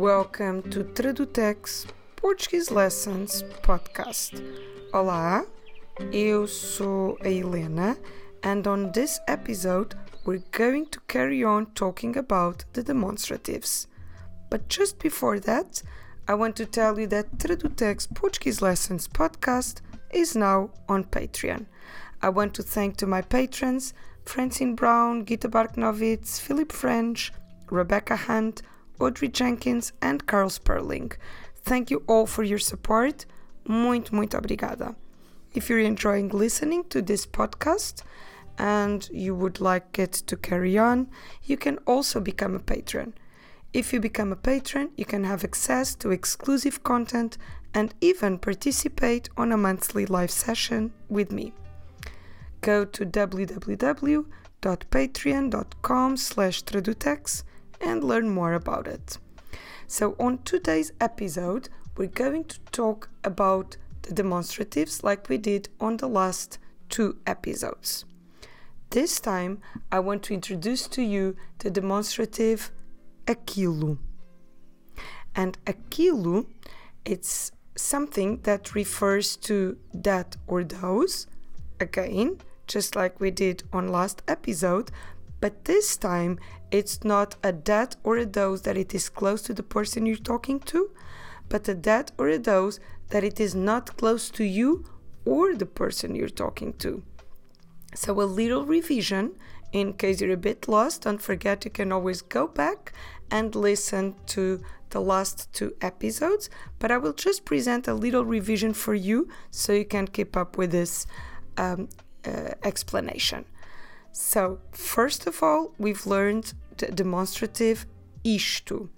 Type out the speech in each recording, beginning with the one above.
Welcome to Tradutex Portuguese Lessons Podcast. Olá, eu sou a Helena, and on this episode, we're going to carry on talking about the demonstratives. But just before that, I want to tell you that Tradutex Portuguese Lessons Podcast is now on Patreon. I want to thank to my patrons Francine Brown, Gita Barknovitz, Philip French, Rebecca Hunt, Audrey Jenkins, and Carl Sperling. Thank you all for your support. Muito, muito obrigada. If you're enjoying listening to this podcast and you would like it to carry on, you can also become a patron. If you become a patron, you can have access to exclusive content and even participate on a monthly live session with me. Go to www.patreon.com slash tradutex and learn more about it. So on today's episode, we're going to talk about the demonstratives like we did on the last two episodes. This time, I want to introduce to you the demonstrative aquilo. And aquilo, it's something that refers to that or those, again, just like we did on last episode, but this time it's not a that or a those that it is close to the person you're talking to, but a that or a those that it is not close to you or the person you're talking to. So, a little revision in case you're a bit lost, don't forget you can always go back and listen to the last two episodes, but I will just present a little revision for you so you can keep up with this um, uh, explanation. So, first of all, we've learned the demonstrative isto.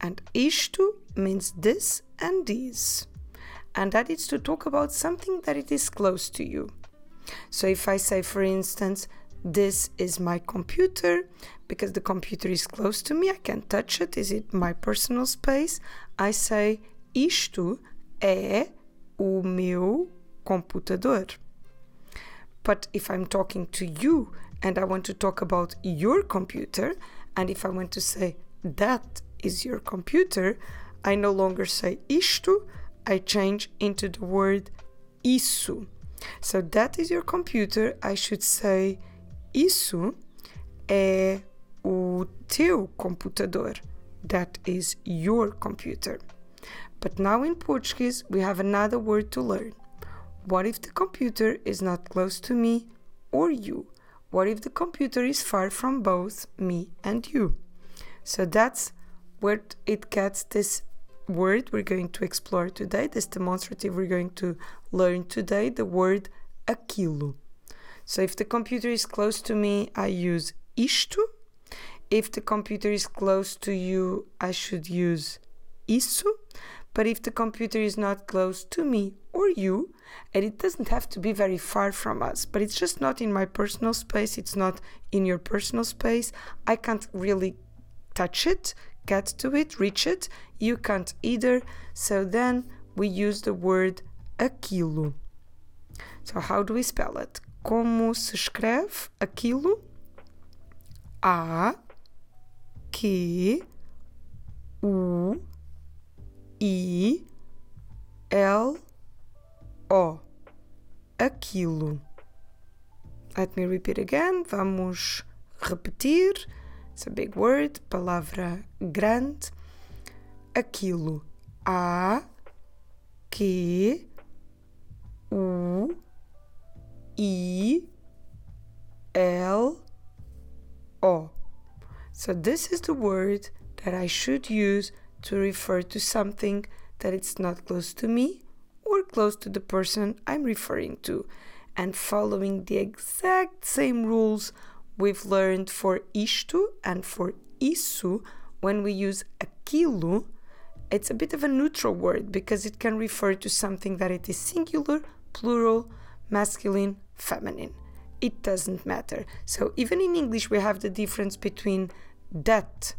And isto means this and this. And that is to talk about something that it is close to you. So if I say, for instance, this is my computer, because the computer is close to me, I can touch it, is it my personal space? I say, isto é o meu computador. But if I'm talking to you and I want to talk about your computer, and if I want to say that is your computer, I no longer say isto, I change into the word isso. So that is your computer, I should say isso é o teu computador. That is your computer. But now in Portuguese, we have another word to learn. What if the computer is not close to me or you? What if the computer is far from both me and you? So that's where it gets this word we're going to explore today, this demonstrative we're going to learn today, the word aquilo. So if the computer is close to me, I use isto. If the computer is close to you, I should use isso. But if the computer is not close to me or you, and it doesn't have to be very far from us, but it's just not in my personal space, it's not in your personal space, I can't really touch it, get to it, reach it, you can't either. So then we use the word aquilo. So how do we spell it? Como se escreve aquilo? A, Q, U, I L O aquilo. Let me repeat again. Vamos repetir. It's a big word, palavra grande. Aquilo. A Q U I L O. So this is the word that I should use to refer to something that it's not close to me close to the person I'm referring to. And following the exact same rules we've learned for isto and for isso, when we use aquilo, it's a bit of a neutral word because it can refer to something that it is singular, plural, masculine, feminine. It doesn't matter. So even in English, we have the difference between that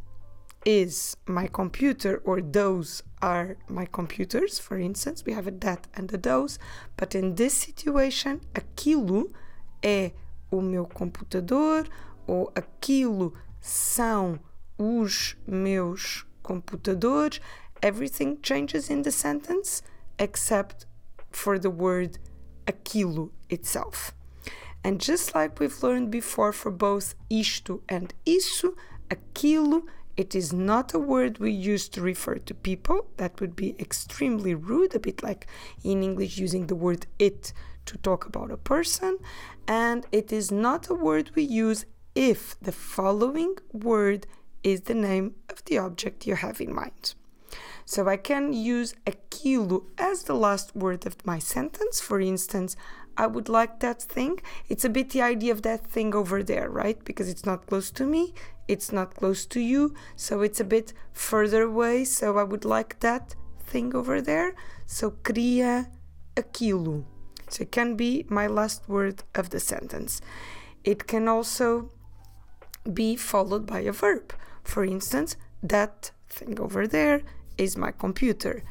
is my computer or those are my computers, for instance. We have a that and a those, but in this situation, aquilo é o meu computador ou aquilo são os meus computadores, everything changes in the sentence except for the word aquilo itself. And just like we've learned before for both isto and isso, aquilo, it is not a word we use to refer to people. That would be extremely rude, a bit like in English using the word it to talk about a person. And it is not a word we use if the following word is the name of the object you have in mind. So I can use aquilo as the last word of my sentence. For instance, I would like that thing. It's a bit the idea of that thing over there, right? Because it's not close to me, it's not close to you, so it's a bit further away. So I would like that thing over there. So queria aquilo. So it can be my last word of the sentence. It can also be followed by a verb. For instance, that thing over there is my computer.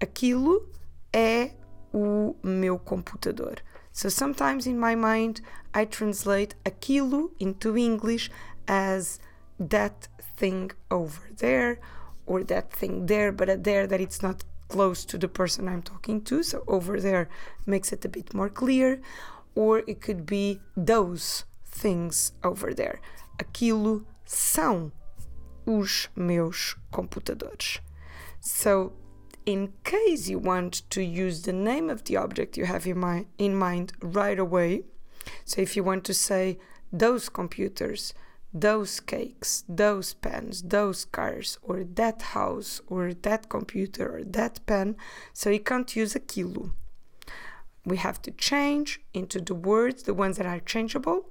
Aquilo é o meu computador. So sometimes in my mind I translate aquilo into English as that thing over there or that thing there, but a there that it's not close to the person I'm talking to. So over there makes it a bit more clear. Or it could be those things over there. Aquilo são os meus computadores. So, in case you want to use the name of the object you have in, in mind right away, so if you want to say those computers, those cakes, those pens, those cars, or that house, or that computer, or that pen, so you can't use aquilo. We have to change into the words, the ones that are changeable,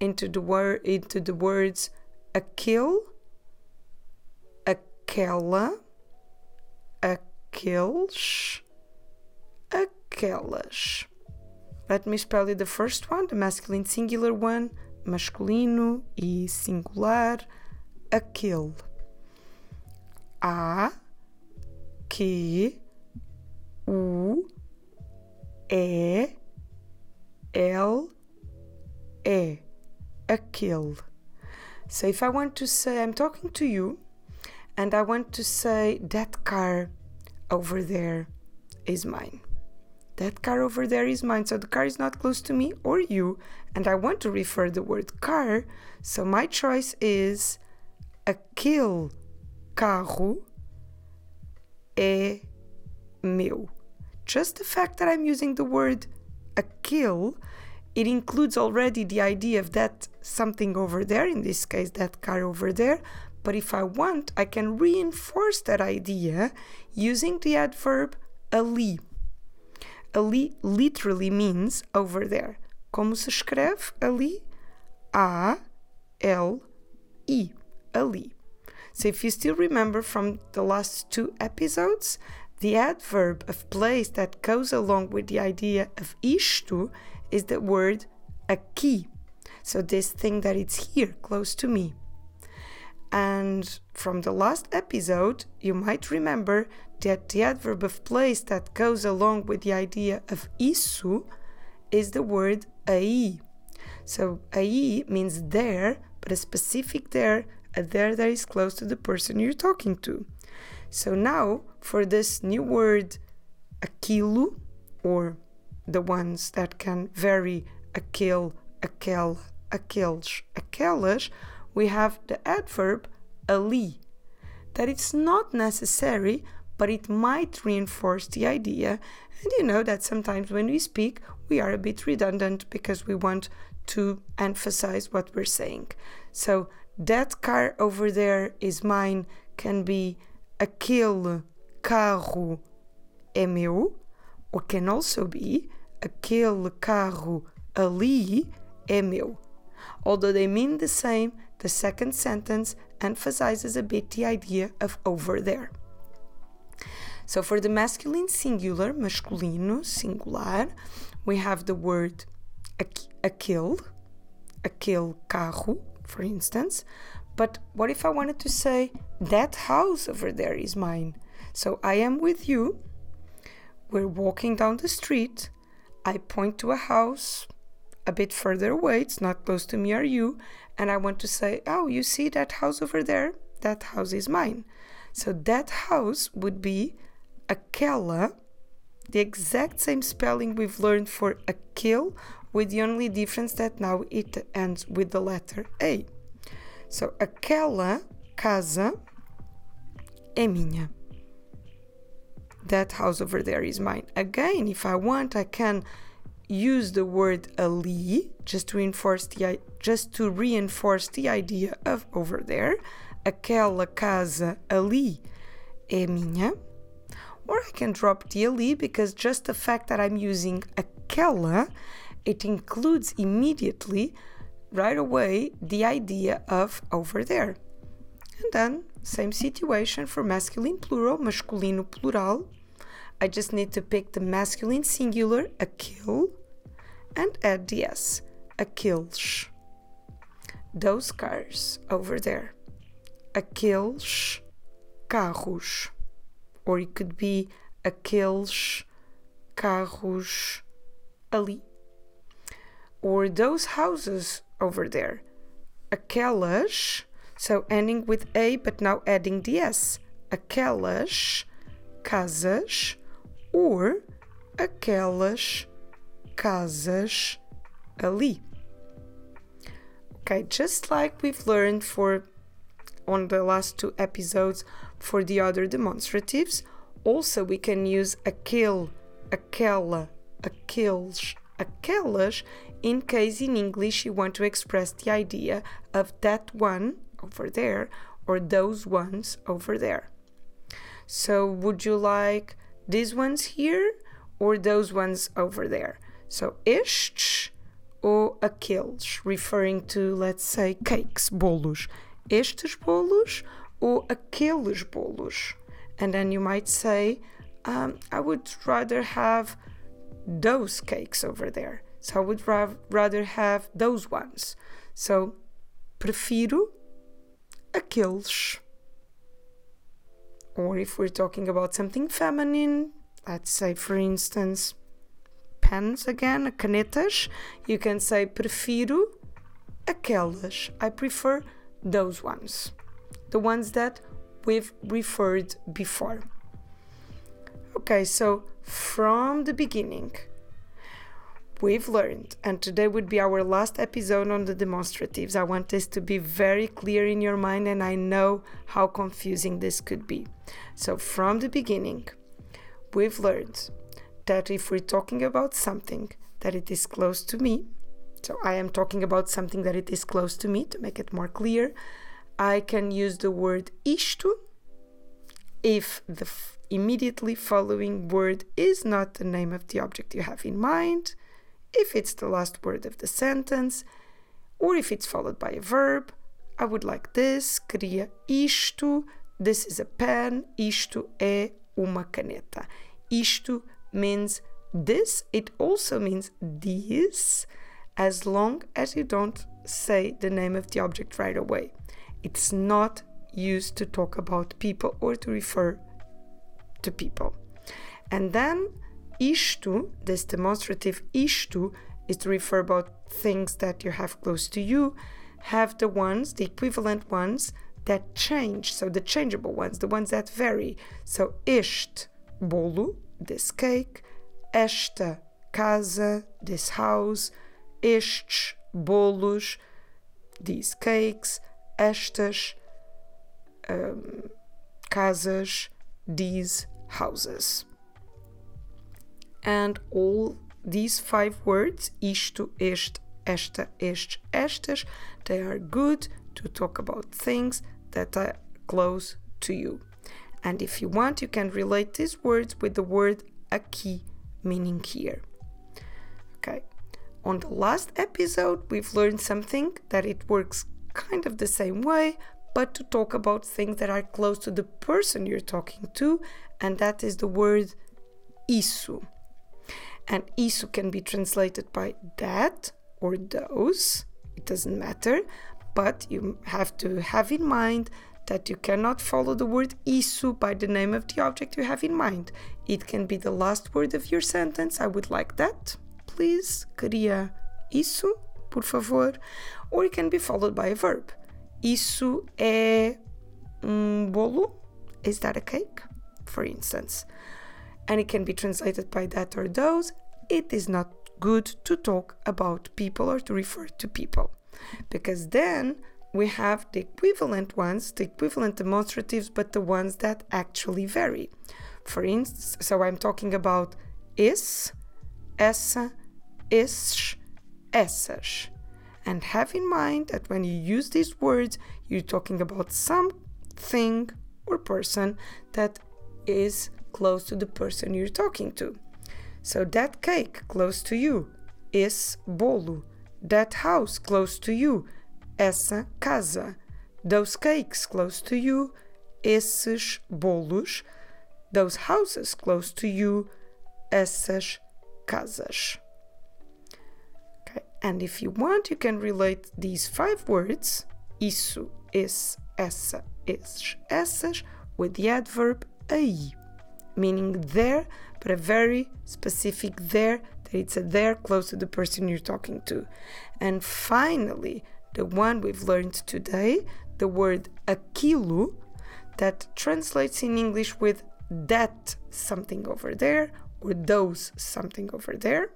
into the word into the words aquele, aquela, aqueles, aquelas. Let me spell you the first one, the masculine singular one, masculino e singular, aquele. A, que, o, é, el, é, aquele. So if I want to say, I'm talking to you, and I want to say that car over there is mine. That car over there is mine. So the car is not close to me or you, and I want to refer the word car. So my choice is aquele carro é meu. Just the fact that I'm using the word aquele, it includes already the idea of that something over there, in this case, that car over there, but if I want, I can reinforce that idea using the adverb ali. Ali literally means over there. Como se escreve ali? A L E. Ali. So if you still remember from the last two episodes, the adverb of place that goes along with the idea of isto is the word aqui. So this thing that it's here, close to me. And from the last episode, you might remember that the adverb of place that goes along with the idea of isso is the word aí. So aí means there, but a specific there, a there that is close to the person you're talking to. So now for this new word aquilo, or the ones that can vary aquele, aquela, aqueles, aquelas, we have the adverb ali. That it's not necessary, but it might reinforce the idea. And you know that sometimes when we speak, we are a bit redundant because we want to emphasize what we're saying. So that car over there is mine can be aquele carro é meu, or can also be aquele carro ali é meu. Although they mean the same, the second sentence emphasizes a bit the idea of over there. So for the masculine singular, masculino, singular, we have the word aquele, aquele carro, for instance. But what if I wanted to say that house over there is mine? So I am with you. We're walking down the street. I point to a house a bit further away, it's not close to me or you, and I want to say, Oh, you see that house over there? That house is mine. So that house would be aquela, the exact same spelling we've learned for aquele, with the only difference that now it ends with the letter A. So aquela casa é minha. That house over there is mine. Again, if I want, I can use the word ali just to reinforce the just to reinforce the idea of over there. Aquela casa ali é minha. Or I can drop the ali because just the fact that I'm using aquela, it includes immediately, right away, the idea of over there. And then, same situation for masculine plural, masculino plural. I just need to pick the masculine singular, aquele, and add the s, aqueles. Those cars over there. Aqueles carros. Or it could be aqueles carros ali. Or those houses over there. Aquelas so ending with A, but now adding the S. Aquelas casas or aquelas casas ali. Okay, just like we've learned for on the last two episodes for the other demonstratives, also we can use aquele, aquela, aqueles, aquelas in case in English you want to express the idea of that one over there or those ones over there. So, would you like these ones here or those ones over there? So, estes ou aqueles, referring to, let's say, cakes, bolos. Estes bolos ou aqueles bolos. And then you might say, um, I would rather have those cakes over there. So I would ra- rather have those ones. So, prefiro aqueles. Or if we're talking about something feminine, let's say, for instance, pens again, canetas, you can say prefiro aquelas. I prefer those ones. The ones that we've referred before. Okay, so from the beginning, we've learned, and today would be our last episode on the demonstratives. I want this to be very clear in your mind, and I know how confusing this could be. So, from the beginning, we've learned that if we're talking about something that it is close to me, so I am talking about something that it is close to me to make it more clear, I can use the word isto if the f- immediately following word is not the name of the object you have in mind if it's the last word of the sentence, or if it's followed by a verb. I would like this, queria isto, this is a pen, isto é uma caneta. Isto means this, it also means this, as long as you don't say the name of the object right away. It's not used to talk about people or to refer to people. And then isto, this demonstrative isto, is to refer about things that you have close to you, have the ones, the equivalent ones that change, so the changeable ones, the ones that vary. So este, bolo, this cake, esta casa, this house, estes bolos, these cakes, estas um, casas, these houses and all these five words, isto, este, esta, estes, estas, they are good to talk about things that are close to you. And if you want, you can relate these words with the word aqui, meaning here. Okay. On the last episode, we've learned something that it works kind of the same way, but to talk about things that are close to the person you're talking to, and that is the word isso and isso can be translated by that or those, it doesn't matter, but you have to have in mind that you cannot follow the word isso by the name of the object you have in mind. It can be the last word of your sentence. I would like that. Please, queria isso, por favor. Or it can be followed by a verb. Isso é um bolo? Is that a cake? For instance. And it can be translated by that or those. It is not good to talk about people or to refer to people because then we have the equivalent ones, the equivalent demonstratives, but the ones that actually vary. For instance, so I'm talking about is, essa, esses, essas. And have in mind that when you use these words, you're talking about something or person that is close to the person you're talking to. So that cake close to you is bolo. That house close to you, essa casa. Those cakes close to you, esses bolos. Those houses close to you, essas casas. Okay. And if you want, you can relate these five words, isso, esse, essa, esses, essas, with the adverb aí, meaning there, but a very specific there, that it's a there close to the person you're talking to. And finally, the one we've learned today, the word aquilo, that translates in English with that something over there or those something over there.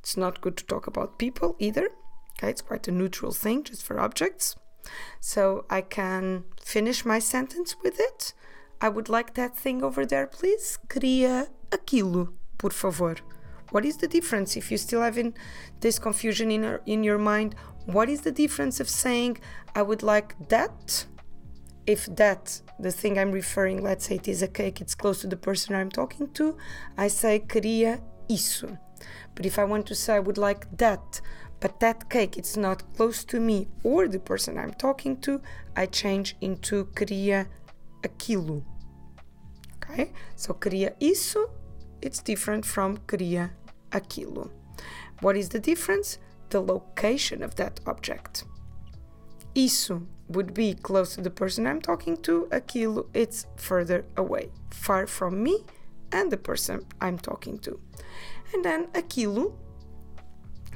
It's not good to talk about people either. Okay, it's quite a neutral thing just for objects. So I can finish my sentence with it. I would like that thing over there, please. Queria aquilo, por favor. What is the difference if you still having this confusion in, in your mind? What is the difference of saying I would like that if that the thing I'm referring, let's say it is a cake, it's close to the person I'm talking to, I say queria isso. But if I want to say I would like that, but that cake it's not close to me or the person I'm talking to, I change into queria aquilo. Okay? So queria isso, it's different from queria aquilo. What is the difference? The location of that object. Isso would be close to the person I'm talking to, aquilo it's further away, far from me and the person I'm talking to. And then aquilo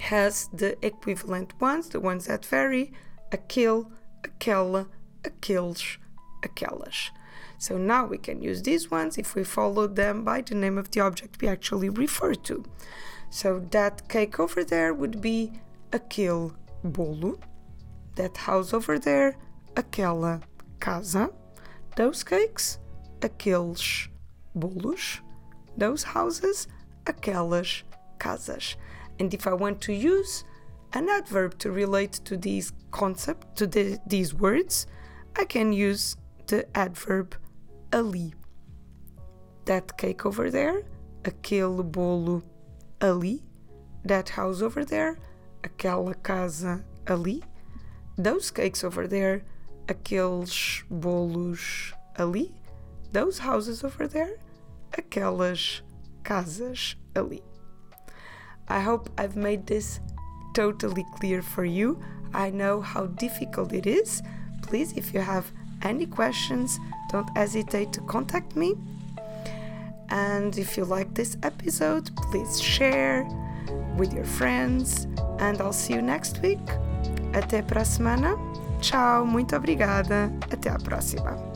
has the equivalent ones, the ones that vary, aquele, aquela, aqueles, aquelas. So now we can use these ones if we follow them by the name of the object we actually refer to. So that cake over there would be aquele bolo that house over there, aquela casa, those cakes, aqueles bolos, those houses, aquelas casas. And if I want to use an adverb to relate to these concept to the, these words, I can use the adverb ali. That cake over there, aquele bolo ali. That house over there, aquela casa ali those cakes over there, aqueles bolos ali, those houses over there, aquelas casas ali. I hope I've made this totally clear for you. I know how difficult it is. Please, if you have any questions, don't hesitate to contact me. And if you like this episode, please share with your friends. And I'll see you next week. Até para a semana. Tchau, muito obrigada. Até a próxima.